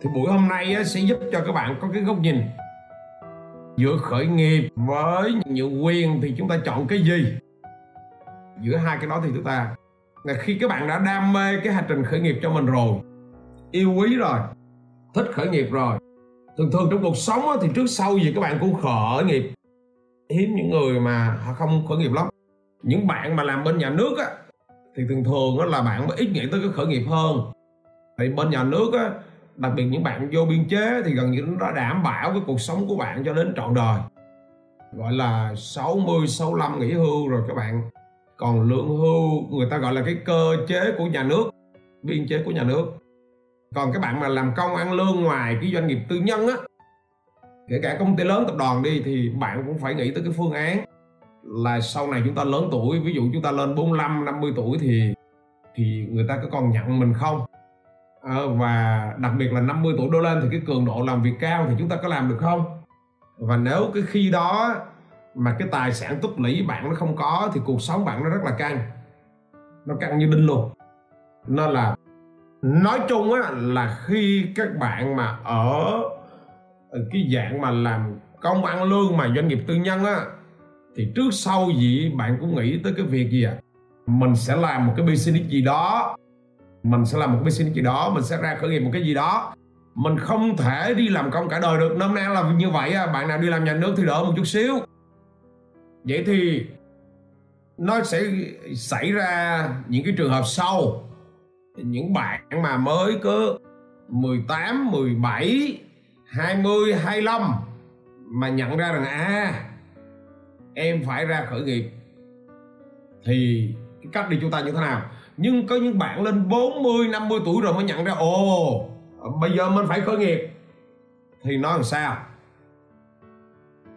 thì buổi hôm nay sẽ giúp cho các bạn có cái góc nhìn giữa khởi nghiệp với nhượng quyền thì chúng ta chọn cái gì? Giữa hai cái đó thì chúng ta, là khi các bạn đã đam mê cái hành trình khởi nghiệp cho mình rồi, yêu quý rồi, thích khởi nghiệp rồi, thường thường trong cuộc sống thì trước sau gì các bạn cũng khởi nghiệp. Hiếm những người mà họ không khởi nghiệp lắm. Những bạn mà làm bên nhà nước á, thì thường thường là bạn mới ít nghĩ tới cái khởi nghiệp hơn. Thì bên nhà nước á đặc biệt những bạn vô biên chế thì gần như nó đảm bảo cái cuộc sống của bạn cho đến trọn đời. Gọi là 60 65 nghỉ hưu rồi các bạn. Còn lương hưu, người ta gọi là cái cơ chế của nhà nước, biên chế của nhà nước. Còn các bạn mà làm công ăn lương ngoài cái doanh nghiệp tư nhân á, kể cả công ty lớn, tập đoàn đi, thì bạn cũng phải nghĩ tới cái phương án là sau này chúng ta lớn tuổi, ví dụ chúng ta lên 45 50 tuổi thì thì người ta có còn nhận mình không? Ờ, và đặc biệt là 50 tuổi đổ lên thì cái cường độ làm việc cao thì chúng ta có làm được không? Và nếu cái khi đó mà cái tài sản tích lũy bạn nó không có thì cuộc sống bạn nó rất là căng. Nó căng như đinh luôn. Nên là nói chung á là khi các bạn mà ở cái dạng mà làm công ăn lương mà doanh nghiệp tư nhân á, thì trước sau gì bạn cũng nghĩ tới cái việc gì à mình sẽ làm một cái business gì đó mình sẽ làm một cái business gì đó mình sẽ ra khởi nghiệp một cái gì đó. Mình không thể đi làm công cả đời được. Nôm na là như vậy à bạn nào đi làm nhà nước thì đỡ một chút xíu. Vậy thì nó sẽ xảy ra những cái trường hợp sau. Những bạn mà mới cứ 18, 17, 20, 25 mà nhận ra rằng à em phải ra khởi nghiệp. Thì cái cách đi chúng ta như thế nào? Nhưng có những bạn lên 40, 50 tuổi rồi mới nhận ra ồ bây giờ mình phải khởi nghiệp. Thì nói làm sao?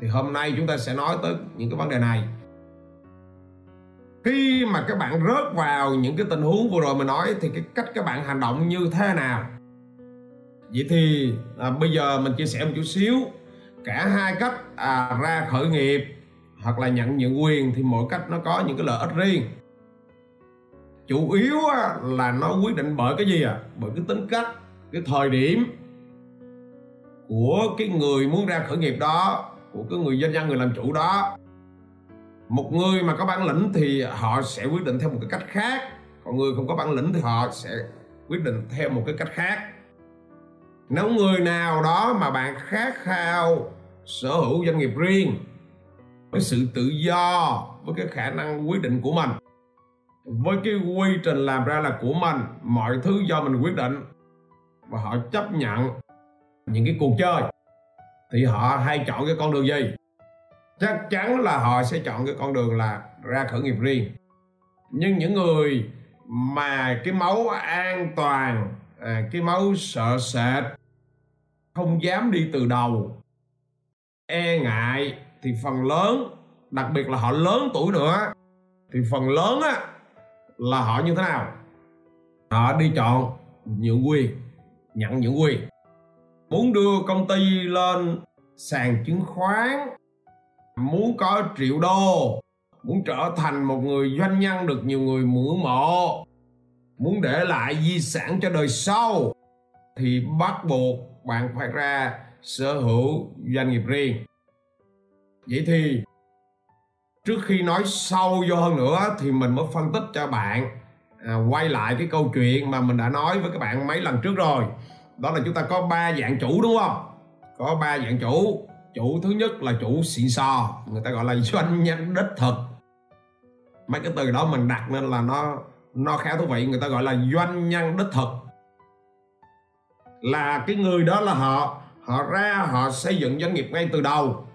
Thì hôm nay chúng ta sẽ nói tới những cái vấn đề này. Khi mà các bạn rớt vào những cái tình huống vừa rồi mình nói thì cái cách các bạn hành động như thế nào? Vậy thì à, bây giờ mình chia sẻ một chút xíu. Cả hai cách à, ra khởi nghiệp hoặc là nhận nhượng quyền thì mỗi cách nó có những cái lợi ích riêng chủ yếu là nó quyết định bởi cái gì à? Bởi cái tính cách, cái thời điểm của cái người muốn ra khởi nghiệp đó, của cái người doanh nhân, người làm chủ đó. Một người mà có bản lĩnh thì họ sẽ quyết định theo một cái cách khác. Còn người không có bản lĩnh thì họ sẽ quyết định theo một cái cách khác. Nếu người nào đó mà bạn khát khao sở hữu doanh nghiệp riêng với sự tự do, với cái khả năng quyết định của mình với cái quy trình làm ra là của mình mọi thứ do mình quyết định. Và họ chấp nhận những cái cuộc chơi. Thì họ hay chọn cái con đường gì? Chắc chắn là họ sẽ chọn cái con đường là ra khởi nghiệp riêng. Nhưng những người mà cái máu an toàn à, cái máu sợ sệt không dám đi từ đầu e ngại thì phần lớn đặc biệt là họ lớn tuổi nữa thì phần lớn á là họ như thế nào? Họ đi chọn nhượng quyền nhận nhượng quyền muốn đưa công ty lên sàn chứng khoán, muốn có triệu đô, muốn trở thành một người doanh nhân được nhiều người ngưỡng mộ, muốn để lại di sản cho đời sau, thì bắt buộc bạn phải ra sở hữu doanh nghiệp riêng. Vậy thì trước khi nói sâu vô hơn nữa thì mình mới phân tích cho bạn à, quay lại cái câu chuyện mà mình đã nói với các bạn mấy lần trước rồi. Đó là chúng ta có ba dạng chủ đúng không? Có ba dạng chủ. Chủ thứ nhất là chủ xịn sò người ta gọi là doanh nhân đích thực. Mấy cái từ đó mình đặt nên là nó nó khá thú vị người ta gọi là doanh nhân đích thực. Là cái người đó là họ họ ra họ xây dựng doanh nghiệp ngay từ đầu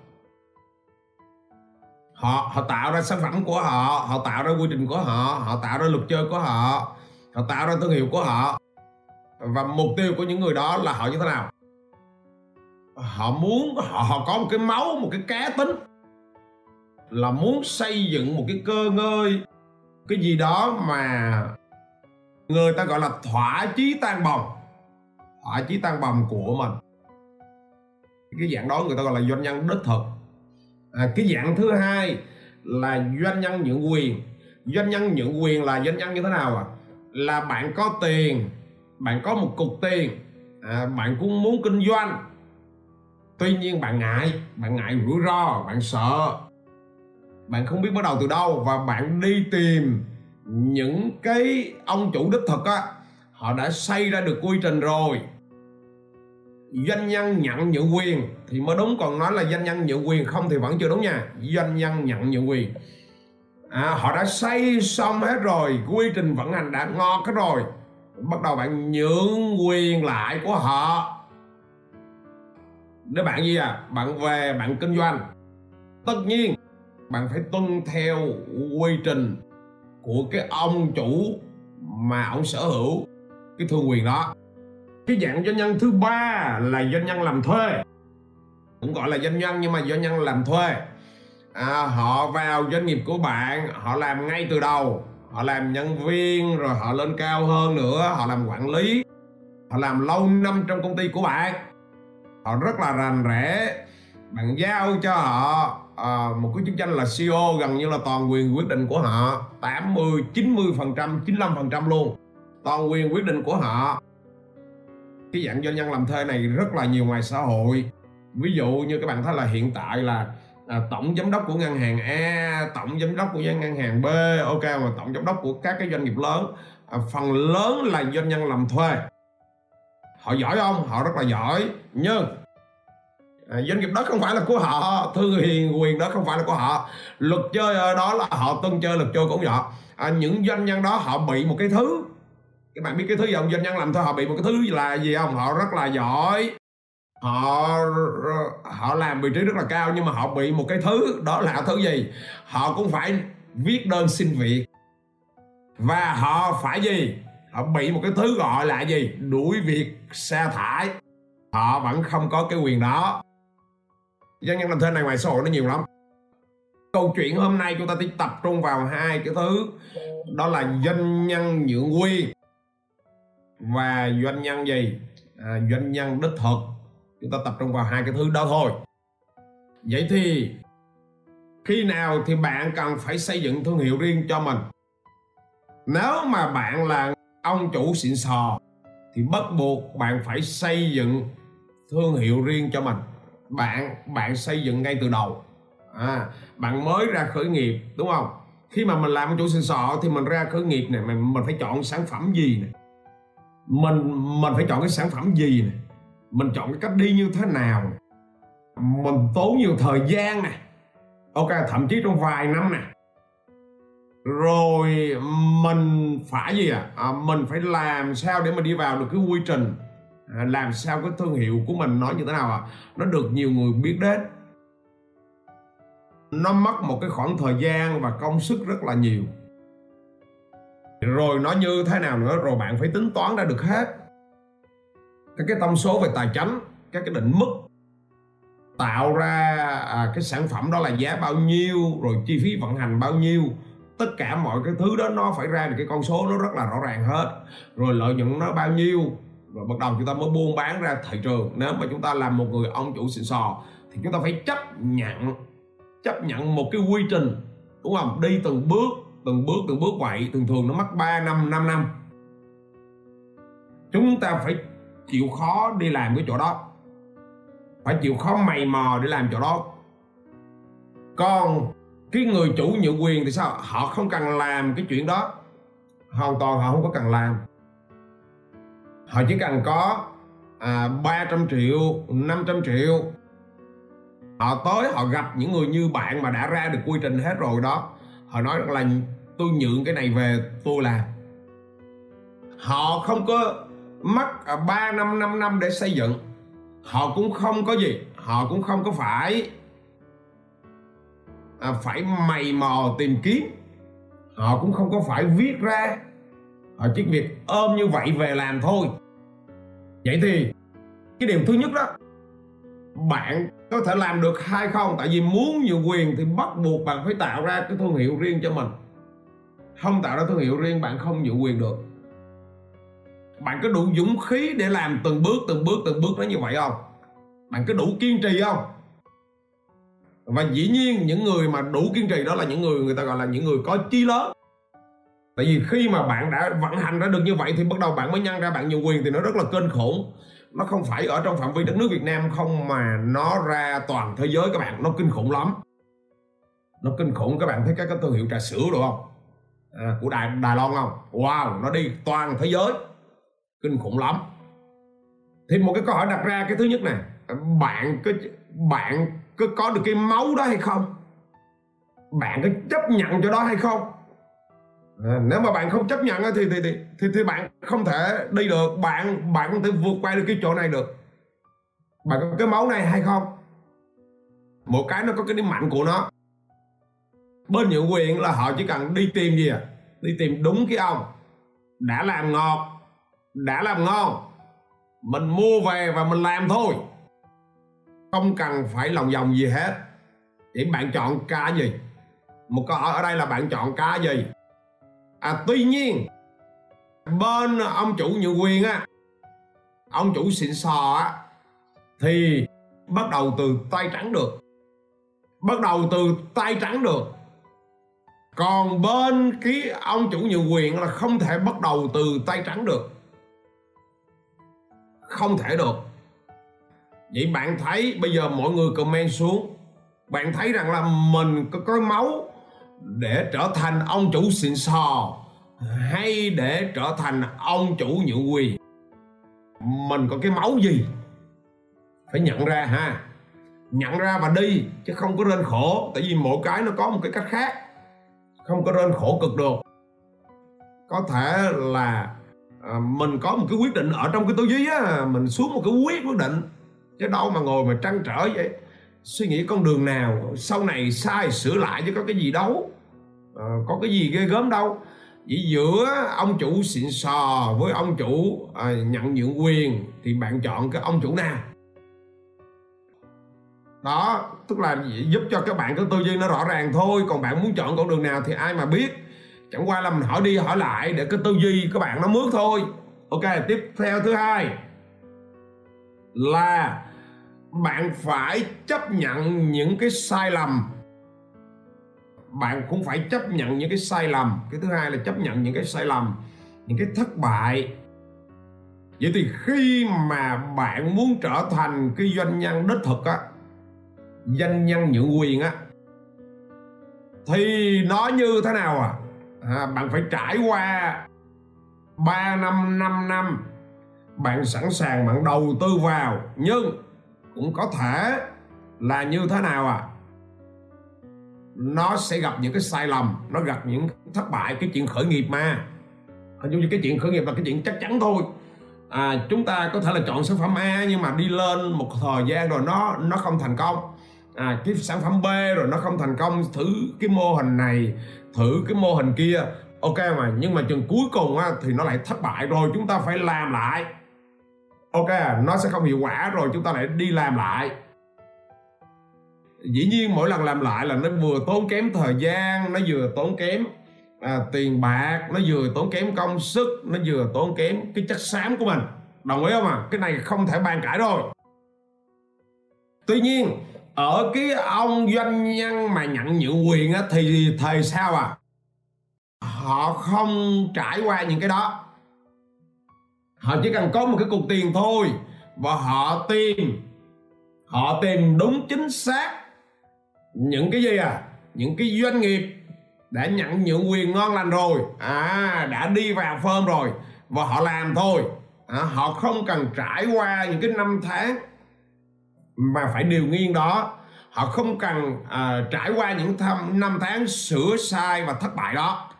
họ họ tạo ra sản phẩm của họ họ tạo ra quy trình của họ họ tạo ra luật chơi của họ họ tạo ra thương hiệu của họ. Và mục tiêu của những người đó là họ như thế nào? Họ muốn họ, họ có một cái máu một cái cá tính là muốn xây dựng một cái cơ ngơi cái gì đó mà người ta gọi là thỏa chí tan bồng thỏa chí tan bồng của mình. Cái dạng đó người ta gọi là doanh nhân đích thực à, cái dạng thứ hai là doanh nhân nhượng quyền. Doanh nhân nhượng quyền là doanh nhân như thế nào à là bạn có tiền bạn có một cục tiền. À, bạn cũng muốn kinh doanh. Tuy nhiên bạn ngại bạn ngại rủi ro bạn sợ. Bạn không biết bắt đầu từ đâu và bạn đi tìm những cái ông chủ đích thực á họ đã xây ra được quy trình rồi doanh nhân nhận nhượng quyền thì mới đúng còn nói là doanh nhân nhượng quyền không thì vẫn chưa đúng nha. Doanh nhân nhận nhượng quyền. À, họ đã xây xong hết rồi quy trình vận hành đã ngon hết rồi. Bắt đầu bạn nhượng quyền lại của họ. Để bạn gì à? Bạn về bạn kinh doanh. Tất nhiên bạn phải tuân theo quy trình của cái ông chủ mà ông sở hữu cái thương quyền đó cái dạng doanh nhân thứ ba là doanh nhân làm thuê. Cũng gọi là doanh nhân nhưng mà doanh nhân làm thuê. À, họ vào doanh nghiệp của bạn họ làm ngay từ đầu. Họ làm nhân viên rồi họ lên cao hơn nữa họ làm quản lý. Họ làm lâu năm trong công ty của bạn. Họ rất là rành rẽ. Bạn giao cho họ à, một cái chức danh là CEO gần như là toàn quyền quyết định của họ. 80 90 phần trăm 95 phần trăm luôn. Toàn quyền quyết định của họ cái dạng doanh nhân làm thuê này rất là nhiều ngoài xã hội. Ví dụ như các bạn thấy là hiện tại là à, tổng giám đốc của ngân hàng A tổng giám đốc của ngân hàng B ok mà tổng giám đốc của các cái doanh nghiệp lớn à, phần lớn là doanh nhân làm thuê. Họ giỏi không? Họ rất là giỏi nhưng à, doanh nghiệp đó không phải là của họ thư hiền quyền đó không phải là của họ. Luật chơi ở đó là họ tuân chơi luật chơi của họ à, những doanh nhân đó họ bị một cái thứ các bạn biết cái thứ gì ông doanh nhân làm thôi họ bị một cái thứ là gì không? Họ rất là giỏi. Họ họ làm vị trí rất là cao nhưng mà họ bị một cái thứ, đó là thứ gì? Họ cũng phải viết đơn xin việc. Và họ phải gì? Họ bị một cái thứ gọi là gì? Đuổi việc sa thải. Họ vẫn không có cái quyền đó. Doanh nhân làm thuê này ngoài xã hội nó nhiều lắm. Câu chuyện hôm nay chúng ta chỉ tập trung vào hai cái thứ. Đó là doanh nhân nhượng quyền và doanh nhân gì? À, doanh nhân đích thực. Chúng ta tập trung vào hai cái thứ đó thôi. Vậy thì khi nào thì bạn cần phải xây dựng thương hiệu riêng cho mình? Nếu mà bạn là ông chủ xịn sò thì bắt buộc bạn phải xây dựng thương hiệu riêng cho mình. Bạn bạn xây dựng ngay từ đầu. À, bạn mới ra khởi nghiệp đúng không? Khi mà mình làm ông chủ xịn sò thì mình ra khởi nghiệp này mình mình phải chọn sản phẩm gì này? Mình mình phải chọn cái sản phẩm gì này mình chọn cái cách đi như thế nào này. mình tốn nhiều thời gian này ok thậm chí trong vài năm này rồi mình phải gì à? à mình phải làm sao để mà đi vào được cái quy trình? À, làm sao cái thương hiệu của mình nói như thế nào à? Nó được nhiều người biết đến. Nó mất một cái khoảng thời gian và công sức rất là nhiều rồi nó như thế nào nữa rồi bạn phải tính toán ra được hết. Các cái thông số về tài chính các cái định mức tạo ra à, cái sản phẩm đó là giá bao nhiêu rồi chi phí vận hành bao nhiêu. Tất cả mọi cái thứ đó nó phải ra được cái con số nó rất là rõ ràng hết. Rồi lợi nhuận nó bao nhiêu rồi bắt đầu chúng ta mới buôn bán ra thị trường. Nếu mà chúng ta làm một người ông chủ xịn sò thì chúng ta phải chấp nhận chấp nhận một cái quy trình đúng không? Đi từng bước từng bước từng bước vậy thường thường nó mất 3 năm 5 năm. Chúng ta phải chịu khó đi làm cái chỗ đó. Phải chịu khó mày mò để làm chỗ đó. Còn cái người chủ nhượng quyền thì sao? Họ không cần làm cái chuyện đó. Hoàn toàn họ không có cần làm. Họ chỉ cần có à, 300 triệu 500 triệu. Họ tới họ gặp những người như bạn mà đã ra được quy trình hết rồi đó họ nói rằng là tôi nhượng cái này về tôi làm. Họ không có mất 3 à, năm 5 năm để xây dựng. Họ cũng không có gì họ cũng không có phải à, phải mày mò tìm kiếm. Họ cũng không có phải viết ra. Họ chỉ việc ôm như vậy về làm thôi. Vậy thì cái điều thứ nhất đó bạn có thể làm được hay không? Tại vì muốn nhiều quyền thì bắt buộc bạn phải tạo ra cái thương hiệu riêng cho mình. Không tạo ra thương hiệu riêng, bạn không giữ quyền được. Bạn có đủ dũng khí để làm từng bước từng bước từng bước nó như vậy không? Bạn có đủ kiên trì không? Và dĩ nhiên, những người mà đủ kiên trì đó là những người người ta gọi là những người có chí lớn. Tại vì khi mà bạn đã vận hành ra được như vậy thì bắt đầu bạn mới nhân ra bạn nhiều quyền thì nó rất là kênh khủng nó không phải ở trong phạm vi đất nước Việt Nam không mà nó ra toàn thế giới các bạn. Nó kinh khủng lắm. Nó kinh khủng. Các bạn thấy các cái thương hiệu trà sữa được không? À, của Đài Đài Loan không? Wow nó đi toàn thế giới. Kinh khủng lắm. Thì một cái câu hỏi đặt ra cái thứ nhất nè. Bạn có bạn có có được cái máu đó hay không? Bạn có chấp nhận cho đó hay không? À, nếu mà bạn không chấp nhận thì thì, thì thì thì bạn không thể đi được. Bạn bạn không thể vượt qua được cái chỗ này được. Bạn có cái máu này hay không? Một cái nó có cái điểm mạnh của nó. Bên nhượng quyền là họ chỉ cần đi tìm gì à? Đi tìm đúng cái ông. Đã làm ngọt đã làm ngon. Mình mua về và mình làm thôi. Không cần phải lòng vòng gì hết. Chỉ bạn chọn cá gì? Một câu hỏi ở đây là bạn chọn cá gì? À tuy nhiên, bên ông chủ nhượng quyền á, ông chủ xịn sò á, thì bắt đầu từ tay trắng được. Bắt đầu từ tay trắng được. Còn bên cái ông chủ nhượng quyền là không thể bắt đầu từ tay trắng được. Không thể được. Vậy bạn thấy, bây giờ mọi người comment xuống. Bạn thấy rằng là mình có có máu để trở thành ông chủ xịn sò hay để trở thành ông chủ nhượng quyền mình có cái máu gì? Phải nhận ra ha. Nhận ra và đi chứ không có rên khổ. Tại vì mỗi cái nó có một cái cách khác. Không có rên khổ cực được. Có thể là à, mình có một cái quyết định ở trong cái tư duy á mình xuống một cái quyết quyết định. Chứ đâu mà ngồi mà trăn trở vậy suy nghĩ con đường nào sau này sai sửa lại chứ có cái gì đâu. À, có cái gì ghê gớm đâu. Chỉ giữa ông chủ xịn sò với ông chủ à, nhận nhượng quyền thì bạn chọn cái ông chủ nào? Đó tức là giúp cho các bạn có tư duy nó rõ ràng thôi. Còn bạn muốn chọn con đường nào thì ai mà biết. Chẳng qua là mình hỏi đi hỏi lại để cái tư duy các bạn nó mướt thôi. Ok tiếp theo thứ hai là bạn phải chấp nhận những cái sai lầm. Bạn cũng phải chấp nhận những cái sai lầm. Cái thứ hai là chấp nhận những cái sai lầm những cái thất bại. Vậy thì khi mà bạn muốn trở thành cái doanh nhân đích thực á doanh nhân nhượng quyền á thì nó như thế nào à? À, bạn phải trải qua 3 năm 5 năm bạn sẵn sàng bạn đầu tư vào. Nhưng cũng có thể là như thế nào à? Nó sẽ gặp những cái sai lầm nó gặp những thất bại cái chuyện khởi nghiệp mà. Hình như cái chuyện khởi nghiệp là cái chuyện chắc chắn thôi. À, chúng ta có thể là chọn sản phẩm A nhưng mà đi lên một thời gian rồi nó nó không thành công. À, cái sản phẩm B rồi nó không thành công thử cái mô hình này thử cái mô hình kia. Ok mà nhưng mà chừng cuối cùng á, thì nó lại thất bại rồi chúng ta phải làm lại ok à, nó sẽ không hiệu quả rồi chúng ta lại đi làm lại. Dĩ nhiên mỗi lần làm lại là nó vừa tốn kém thời gian nó vừa tốn kém à, tiền bạc nó vừa tốn kém công sức nó vừa tốn kém cái chất xám của mình. Đồng ý không à? Cái này không thể bàn cãi rồi. Tuy nhiên ở cái ông doanh nhân mà nhận nhượng quyền á thì thời sao à? Họ không trải qua những cái đó họ chỉ cần có một cái cục tiền thôi. Và họ tìm họ tìm đúng chính xác những cái gì à? Những cái doanh nghiệp đã nhận nhượng quyền ngon lành rồi. À đã đi vào phơm rồi. Và họ làm thôi. À, họ không cần trải qua những cái năm tháng mà phải điều nghiên đó. Họ không cần à, trải qua những thăm năm tháng sửa sai và thất bại đó.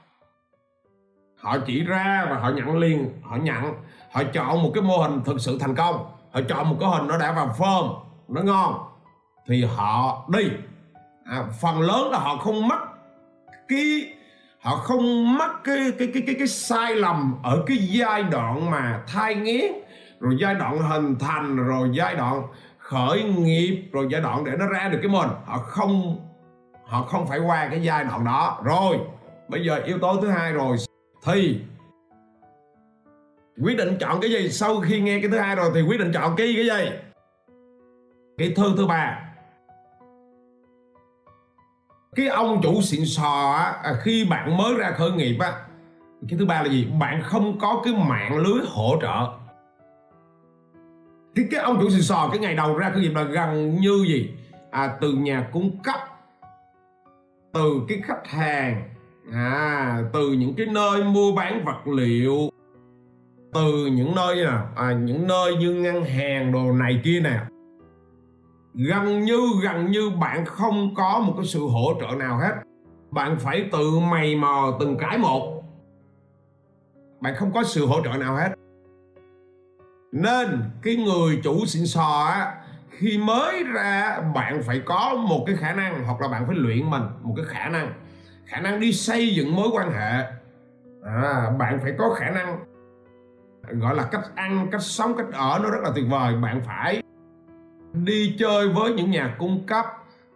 Họ chỉ ra và họ nhận liền họ nhận họ chọn một cái mô hình thực sự thành công. Họ chọn một cái hình nó đã vào form nó ngon. Thì họ đi. À, phần lớn là họ không mất cái họ không mất cái cái cái cái cái sai lầm ở cái giai đoạn mà thai nghén, rồi giai đoạn hình thành rồi giai đoạn khởi nghiệp rồi giai đoạn để nó ra được cái mình họ không họ không phải qua cái giai đoạn đó. Rồi bây giờ yếu tố thứ hai rồi. Thì quyết định chọn cái gì sau khi nghe cái thứ hai rồi thì quyết định chọn cái cái gì cái thư thứ ba. Cái ông chủ xịn sò á, à, khi bạn mới ra khởi nghiệp á cái thứ ba là gì? Bạn không có cái mạng lưới hỗ trợ. Cái cái ông chủ xịn sò cái ngày đầu ra khởi nghiệp là gần như gì? À, từ nhà cung cấp từ cái khách hàng à, từ những cái nơi mua bán vật liệu từ những nơi nào? À, những nơi như ngân hàng đồ này kia nè. Gần như gần như bạn không có một cái sự hỗ trợ nào hết. Bạn phải tự mày mò từng cái một. Bạn không có sự hỗ trợ nào hết. Nên cái người chủ xịn sò á khi mới ra bạn phải có một cái khả năng hoặc là bạn phải luyện mình một cái khả năng. Khả năng đi xây dựng mối quan hệ. À, bạn phải có khả năng gọi là cách ăn, cách sống, cách ở nó rất là tuyệt vời. Bạn phải đi chơi với những nhà cung cấp.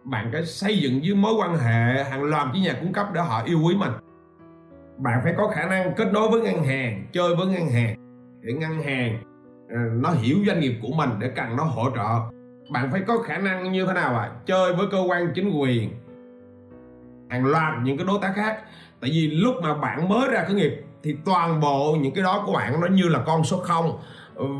Bạn phải xây dựng với mối quan hệ, hàng loạt với nhà cung cấp để họ yêu quý mình. Bạn phải có khả năng kết nối với ngân hàng, chơi với ngân hàng. Để ngân hàng ờ, nó hiểu doanh nghiệp của mình, để cần nó hỗ trợ. Bạn phải có khả năng như thế nào à chơi với cơ quan chính quyền. Hàng loạt những cái đối tác khác. Tại vì lúc mà bạn mới ra khởi nghiệp thì toàn bộ những cái đó của bạn nó như là con số không.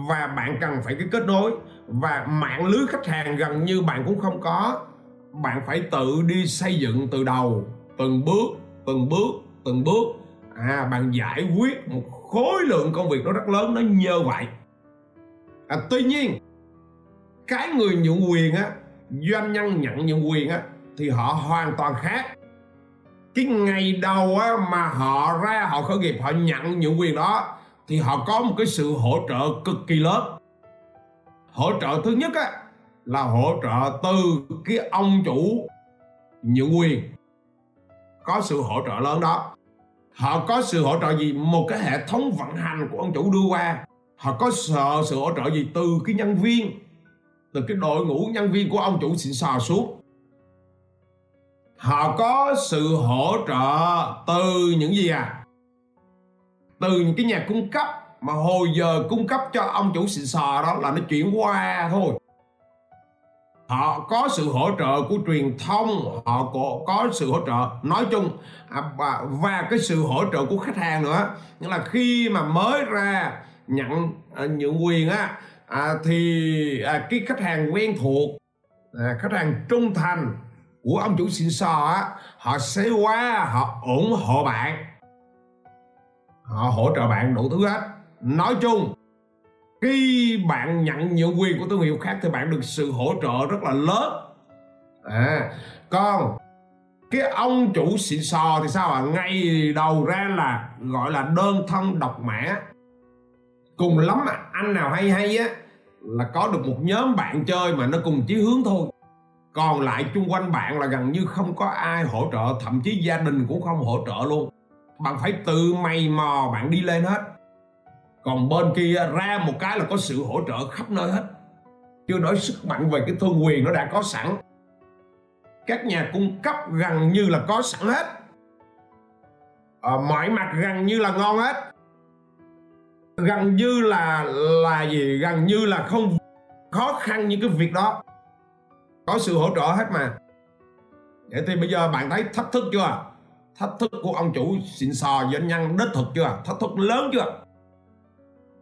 Và bạn cần phải cái kết nối. Và mạng lưới khách hàng gần như bạn cũng không có. Bạn phải tự đi xây dựng từ đầu từng bước từng bước từng bước. À bạn giải quyết một khối lượng công việc nó rất lớn nó như vậy. À, tuy nhiên cái người nhận quyền á doanh nhân nhận những quyền á thì họ hoàn toàn khác cái ngày đầu á mà họ ra, họ khởi nghiệp, họ nhận những quyền đó, thì họ có một cái sự hỗ trợ cực kỳ lớn. Hỗ trợ thứ nhất á là hỗ trợ từ cái ông chủ những quyền. Có sự hỗ trợ lớn đó. Họ có sự hỗ trợ gì? Một cái hệ thống vận hành của ông chủ đưa qua. Họ có sợ sự hỗ trợ gì? Từ cái nhân viên, từ cái đội ngũ nhân viên của ông chủ xịn sò xuống họ có sự hỗ trợ từ những gì à? Từ những cái nhà cung cấp mà hồi giờ cung cấp cho ông chủ xịn sò đó là nó chuyển qua thôi. Họ có sự hỗ trợ của truyền thông họ có, có sự hỗ trợ. Nói chung à, và, và cái sự hỗ trợ của khách hàng nữa. Nghĩa là khi mà mới ra nhận những nhượng quyền á à, thì à, cái khách hàng quen thuộc à, khách hàng trung thành của ông chủ xịn sò á, họ sẽ qua họ ủng hộ bạn. Họ hỗ trợ bạn đủ thứ hết. Nói chung, khi bạn nhận nhượng quyền của thương hiệu khác thì bạn được sự hỗ trợ rất là lớn. À còn cái ông chủ xịn sò thì sao à ngay đầu ra là gọi là đơn thân độc mã. Cùng lắm à anh nào hay hay á, là có được một nhóm bạn chơi mà nó cùng chí hướng thôi còn lại chung quanh bạn là gần như không có ai hỗ trợ thậm chí gia đình cũng không hỗ trợ luôn. Bạn phải tự mày mò bạn đi lên hết. Còn bên kia ra một cái là có sự hỗ trợ khắp nơi hết. Chưa nói sức mạnh về cái thương quyền nó đã có sẵn. Các nhà cung cấp gần như là có sẵn hết. À, mọi mặt gần như là ngon hết. Gần như là là gì? Gần như là không khó khăn những cái việc đó có sự hỗ trợ hết mà. Vậy thì bây giờ bạn thấy thách thức chưa? Thách thức của ông chủ xịn sò doanh nhân đích thực chưa? Thách thức lớn chưa?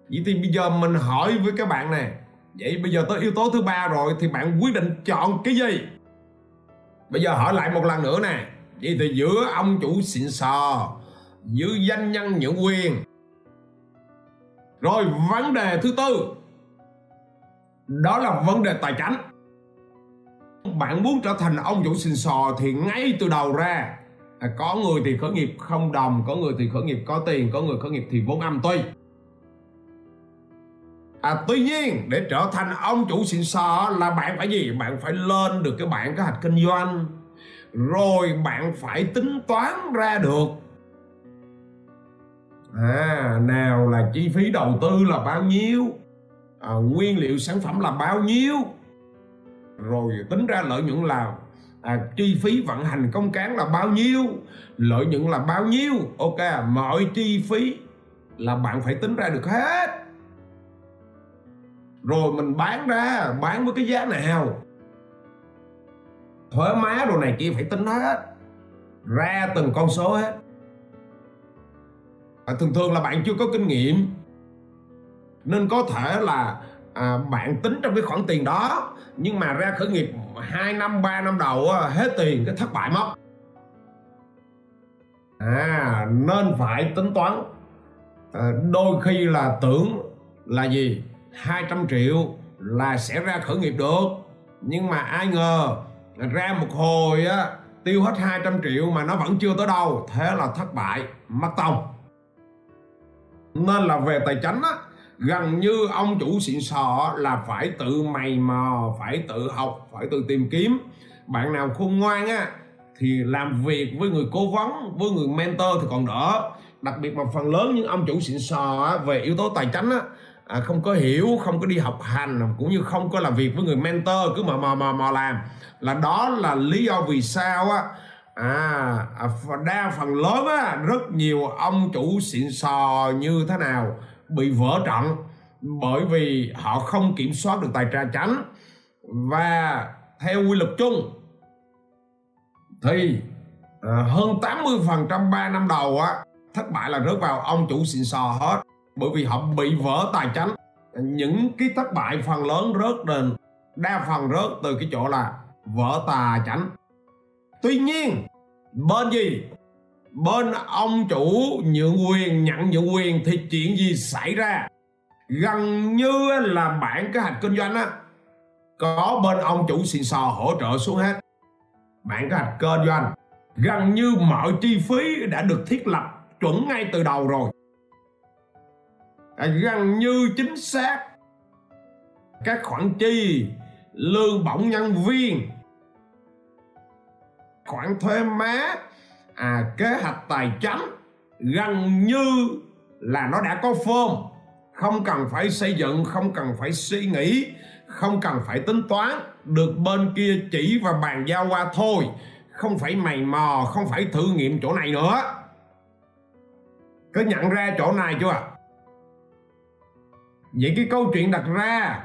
Vậy thì bây giờ mình hỏi với các bạn này vậy bây giờ tới yếu tố thứ ba rồi thì bạn quyết định chọn cái gì? Bây giờ hỏi lại một lần nữa nè. Vậy thì giữa ông chủ xịn sò giữa doanh nhân nhượng quyền. Rồi vấn đề thứ tư. Đó là vấn đề tài chính bạn muốn trở thành ông chủ xịn sò thì ngay từ đầu ra. À, có người thì khởi nghiệp không đồng có người thì khởi nghiệp có tiền có người khởi nghiệp thì vốn âm tuy. À, tuy nhiên để trở thành ông chủ xịn sò là bạn phải gì? Bạn phải lên được cái bản kế hoạch kinh doanh. Rồi bạn phải tính toán ra được. À nào là chi phí đầu tư là bao nhiêu? À, nguyên liệu sản phẩm là bao nhiêu? Rồi tính ra lợi nhuận là à, chi phí vận hành công cán là bao nhiêu? Lợi nhuận là bao nhiêu? Ok mọi chi phí là bạn phải tính ra được hết. Rồi mình bán ra bán với cái giá nào? Thuế má đồ này kia phải tính hết. Ra từng con số hết. À, thường thường là bạn chưa có kinh nghiệm. Nên có thể là à, bạn tính trong cái khoản tiền đó nhưng mà ra khởi nghiệp 2 năm 3 năm đầu hết tiền cái thất bại mất. À nên phải tính toán. À, đôi khi là tưởng là gì? 200 triệu là sẽ ra khởi nghiệp được. Nhưng mà ai ngờ ra một hồi á tiêu hết 200 triệu mà nó vẫn chưa tới đâu. Thế là thất bại mất tông nên là về tài chính á gần như ông chủ xịn sò là phải tự mày mò phải tự học phải tự tìm kiếm. Bạn nào khôn ngoan á thì làm việc với người cố vấn với người mentor thì còn đỡ. Đặc biệt mà phần lớn những ông chủ xịn sò á, về yếu tố tài chính á à, không có hiểu không có đi học hành cũng như không có làm việc với người mentor cứ mò mò mò mò làm. Là đó là lý do vì sao á à, à đa phần lớn á rất nhiều ông chủ xịn sò như thế nào bị vỡ trận bởi vì họ không kiểm soát được tài tra chánh. Và theo quy luật chung thì à, hơn 80% 3 năm đầu á thất bại là rớt vào ông chủ xịn sò hết bởi vì họ bị vỡ tài chánh. Những cái thất bại phần lớn rớt đền đa phần rớt từ cái chỗ là vỡ tài chánh. Tuy nhiên bên gì bên ông chủ nhượng quyền, nhận nhượng quyền thì chuyện gì xảy ra? Gần như là bản kế hoạch kinh doanh á, có bên ông chủ xịn sò hỗ trợ xuống hết. Bản kế hoạch kinh doanh, gần như mọi chi phí đã được thiết lập chuẩn ngay từ đầu rồi. Gần như chính xác. Các khoản chi, lương bổng nhân viên, khoản thuê má à, kế hoạch tài chính gần như là nó đã có form. Không cần phải xây dựng không cần phải suy nghĩ không cần phải tính toán. Được bên kia chỉ và bàn giao qua thôi. Không phải mày mò không phải thử nghiệm chỗ này nữa. Có nhận ra chỗ này chưa? Vậy cái câu chuyện đặt ra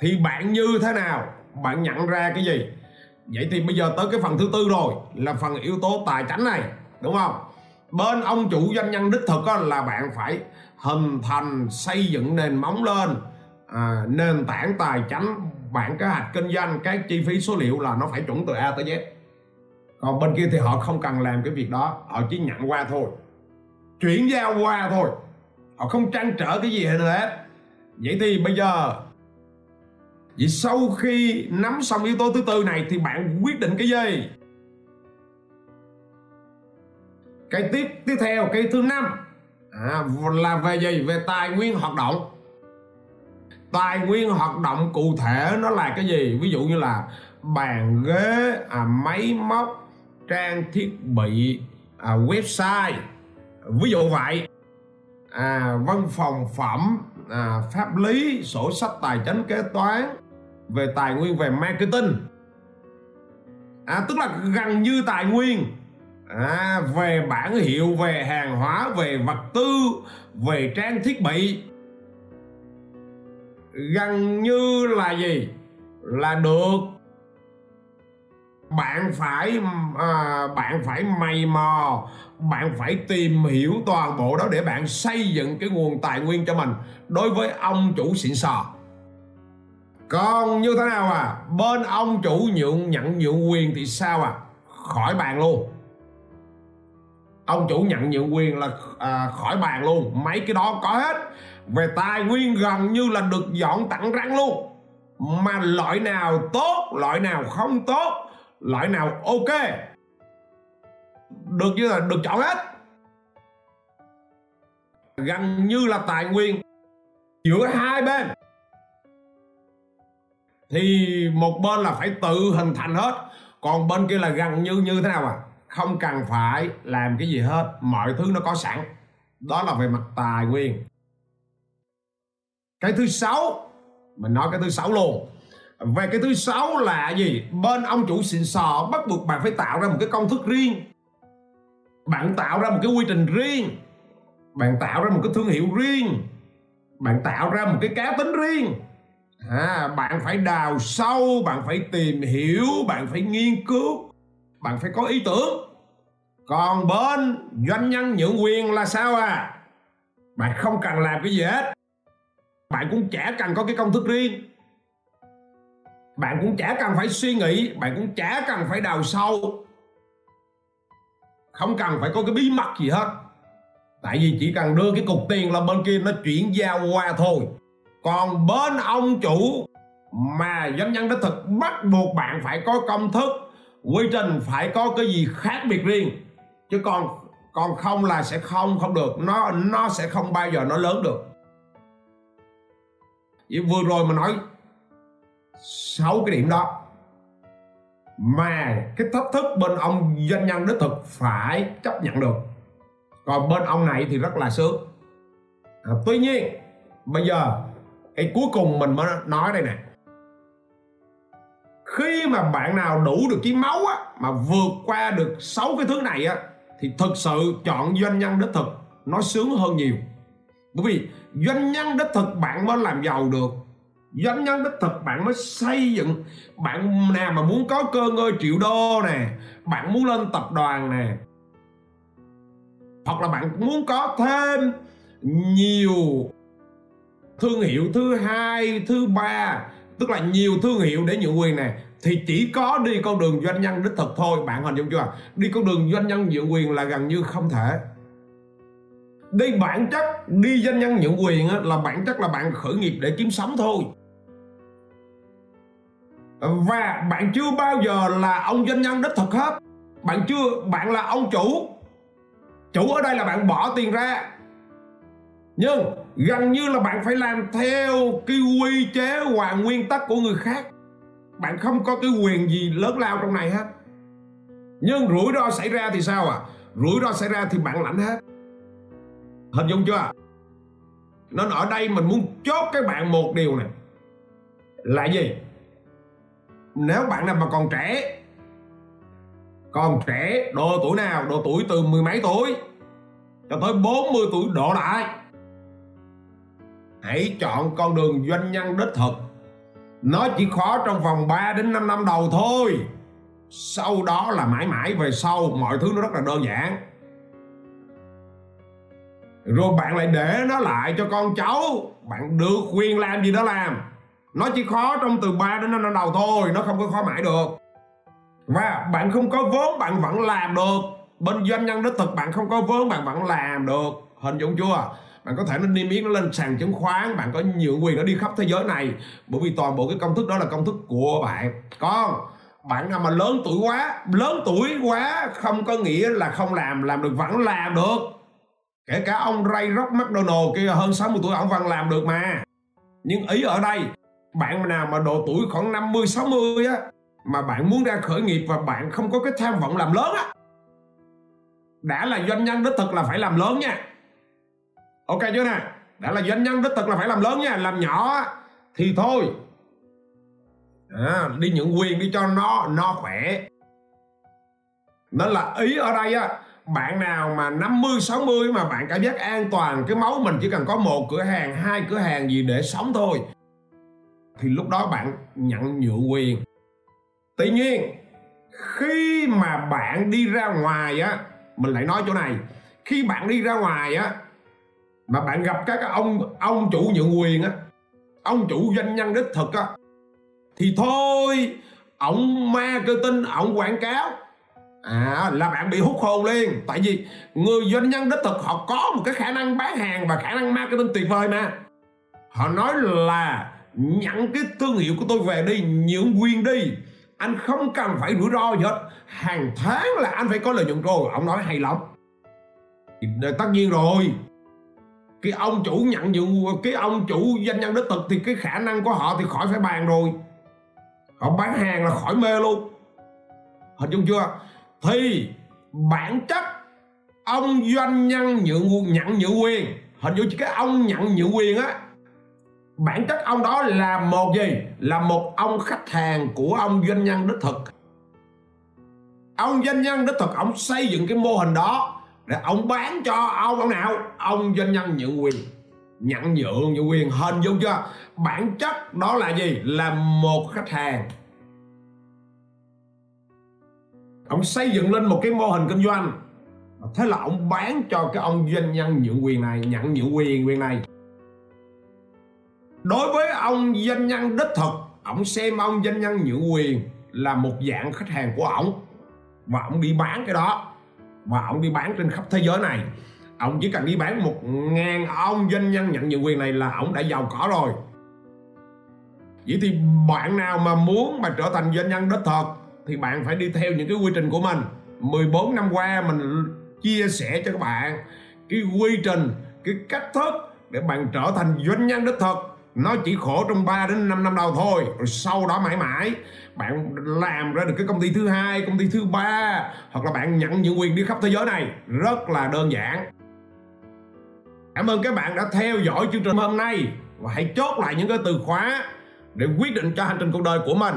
thì bạn như thế nào? Bạn nhận ra cái gì? Vậy thì bây giờ tới cái phần thứ tư rồi là phần yếu tố tài chính này đúng không? Bên ông chủ doanh nhân đích thực là bạn phải hình thành xây dựng nền móng lên à, nền tảng tài chính bản kế hoạch kinh doanh các chi phí số liệu là nó phải chuẩn từ A tới Z. Còn bên kia thì họ không cần làm cái việc đó họ chỉ nhận qua thôi. Chuyển giao qua thôi. Họ không trăn trở cái gì hết. Vậy thì bây giờ vậy sau khi nắm xong yếu tố thứ tư này thì bạn quyết định cái gì? Cái tiếp tiếp theo cái thứ năm. À, là về gì? Về tài nguyên hoạt động. Tài nguyên hoạt động cụ thể nó là cái gì? Ví dụ như là bàn ghế à, máy móc trang thiết bị à, website. Ví dụ vậy. À, văn phòng phẩm à, pháp lý sổ sách tài chính kế toán về tài nguyên về marketing. À, tức là gần như tài nguyên. À, về bản hiệu về hàng hóa về vật tư về trang thiết bị. Gần như là gì? Là được. Bạn phải à, bạn phải mày mò bạn phải tìm hiểu toàn bộ đó để bạn xây dựng cái nguồn tài nguyên cho mình. Đối với ông chủ xịn sò còn như thế nào à? Bên ông chủ nhượng nhận nhượng quyền thì sao à? Khỏi bàn luôn. Ông chủ nhận nhượng quyền là à, khỏi bàn luôn. Mấy cái đó có hết. Về tài nguyên gần như là được dọn tặng răng luôn. Mà loại nào tốt loại nào không tốt loại nào ok được như là được chọn hết. Gần như là tài nguyên giữa hai bên thì một bên là phải tự hình thành hết. Còn bên kia là gần như như thế nào à? Không cần phải làm cái gì hết. Mọi thứ nó có sẵn. Đó là về mặt tài nguyên. Cái thứ sáu, mình nói cái thứ sáu luôn. Về cái thứ sáu là gì? Bên ông chủ xịn sò bắt buộc bạn phải tạo ra một cái công thức riêng. Bạn tạo ra một cái quy trình riêng. Bạn tạo ra một cái thương hiệu riêng. Bạn tạo ra một cái cá tính riêng à, bạn phải đào sâu bạn phải tìm hiểu bạn phải nghiên cứu bạn phải có ý tưởng. Còn bên doanh nhân nhượng quyền là sao à? Bạn không cần làm cái gì hết. Bạn cũng chả cần có cái công thức riêng. Bạn cũng chả cần phải suy nghĩ bạn cũng chả cần phải đào sâu. Không cần phải có cái bí mật gì hết. Tại vì chỉ cần đưa cái cục tiền là bên kia nó chuyển giao qua thôi còn bên ông chủ mà doanh nhân đích thực bắt buộc bạn phải có công thức quy trình phải có cái gì khác biệt riêng. Chứ còn còn không là sẽ không không được. Nó nó sẽ không bao giờ nó lớn được. Vậy vừa rồi mà nói sáu cái điểm đó mà cái thách thức bên ông doanh nhân đích thực phải chấp nhận được. Còn bên ông này thì rất là sướng. À, tuy nhiên bây giờ cái cuối cùng mình mới nói đây nè. Khi mà bạn nào đủ được cái máu á, mà vượt qua được sáu cái thứ này á thì thực sự chọn doanh nhân đích thực nó sướng hơn nhiều. Bởi vì doanh nhân đích thực bạn mới làm giàu được doanh nhân đích thực bạn mới xây dựng bạn nào mà muốn có cơ ngơi triệu đô nè bạn muốn lên tập đoàn nè hoặc là bạn muốn có thêm nhiều thương hiệu thứ hai, thứ ba, tức là nhiều thương hiệu để nhượng quyền này thì chỉ có đi con đường doanh nhân đích thực thôi. Bạn hình dung chưa? Đi con đường doanh nhân nhượng quyền là gần như không thể. Đi bản chất, đi doanh nhân nhượng quyền là bản chất là bạn khởi nghiệp để kiếm sống thôi. Và bạn chưa bao giờ là ông doanh nhân đích thực hết. Bạn chưa, bạn là ông chủ. Chủ ở đây là bạn bỏ tiền ra. Nhưng gần như là bạn phải làm theo cái quy chế và nguyên tắc của người khác. Bạn không có cái quyền gì lớn lao trong này hết. Nhưng rủi ro xảy ra thì sao à? Rủi ro xảy ra thì bạn lãnh hết. Hình dung chưa? Nên ở đây mình muốn chốt cái bạn một điều này là gì? Nếu bạn nào mà còn trẻ còn trẻ độ tuổi nào, độ tuổi từ mười mấy tuổi cho tới 40 tuổi độ lại hãy chọn con đường doanh nhân đích thực. Nó chỉ khó trong vòng 3 đến 5 năm đầu thôi. Sau đó là mãi mãi về sau, mọi thứ nó rất là đơn giản. Rồi bạn lại để nó lại cho con cháu. Bạn được quyền làm gì đó làm. Nó chỉ khó trong từ 3 đến 5 năm đầu thôi, nó không có khó mãi được. Và bạn không có vốn, bạn vẫn làm được. Bên doanh nhân đích thực, bạn không có vốn, bạn vẫn làm được. Hình dung chưa? Bạn có thể nó niêm yết nó lên sàn chứng khoán, bạn có nhiều quyền nó đi khắp thế giới này. Bởi vì toàn bộ cái công thức đó là công thức của bạn. Con bạn nào mà lớn tuổi quá, lớn tuổi quá, không có nghĩa là không làm làm được vẫn làm được. Kể cả ông Ray Rock McDonald kia hơn 60 tuổi ông vẫn làm được mà. Nhưng ý ở đây, bạn nào mà độ tuổi khoảng 50 60 á, mà bạn muốn ra khởi nghiệp và bạn không có cái tham vọng làm lớn á, đã là doanh nhân đích thực là phải làm lớn nha ok chưa nè? Đã là doanh nhân đích thực là phải làm lớn nha làm nhỏ thì thôi. À, đi nhận quyền đi cho nó nó khỏe. Nên là ý ở đây á bạn nào mà 50 60 mà bạn cảm giác an toàn cái máu mình chỉ cần có một cửa hàng hai cửa hàng gì để sống thôi. Thì lúc đó bạn nhận nhượng quyền. Tuy nhiên khi mà bạn đi ra ngoài á mình lại nói chỗ này. Khi bạn đi ra ngoài á mà bạn gặp các ông ông chủ nhượng quyền á, ông chủ doanh nhân đích thực á, thì thôi ông marketing ông quảng cáo. À là bạn bị hút hồn liền. Tại vì người doanh nhân đích thực, họ có một cái khả năng bán hàng và khả năng marketing tuyệt vời mà. Họ nói là, nhận cái thương hiệu của tôi về đi, nhượng quyền đi. Anh không cần phải rủi ro gì hết. Hàng tháng là anh phải có lợi nhuận rồi. Ông nói, hay lắm. Thì tất nhiên rồi cái ông chủ nhận nhượng cái ông chủ doanh nhân đích thực thì cái khả năng của họ thì khỏi phải bàn rồi. Họ bán hàng là khỏi mê luôn. Hình dung chưa? Thì bản chất ông doanh nhân nhượng nhận nhượng quyền. Hình dung cái ông nhận nhượng quyền á, bản chất ông đó là một gì? Là một ông khách hàng của ông doanh nhân đích thực. Ông doanh nhân đích thực, ông xây dựng cái mô hình đó để ông bán cho ông ông nào? Ông doanh nhân nhượng quyền. Nhận nhượng nhượng quyền, hình dung chưa? Bản chất đó là gì? Là một khách hàng. Ông xây dựng lên một cái mô hình kinh doanh. Thế là ông bán cho cái ông doanh nhân nhượng quyền này nhận nhượng quyền quyền này. Đối với ông doanh nhân đích thực, ông xem ông doanh nhân nhượng quyền là một dạng khách hàng của ổng và ông đi bán cái đó và ông đi bán trên khắp thế giới này. Ông chỉ cần đi bán một ngàn ông doanh nhân nhận nhượng quyền này là ông đã giàu có rồi. Vậy thì bạn nào mà muốn mà trở thành doanh nhân đích thực thì bạn phải đi theo những cái quy trình của mình. 14 năm qua mình chia sẻ cho các bạn cái quy trình, cái cách thức để bạn trở thành doanh nhân đích thực nó chỉ khổ trong 3 đến 5 năm đầu thôi, rồi sau đó mãi mãi, bạn làm ra được cái công ty thứ hai, công ty thứ ba, hoặc là bạn nhận những quyền đi khắp thế giới này. Rất là đơn giản. Cảm ơn các bạn đã theo dõi chương trình hôm nay. Và hãy chốt lại những cái từ khóa để quyết định cho hành trình cuộc đời của mình.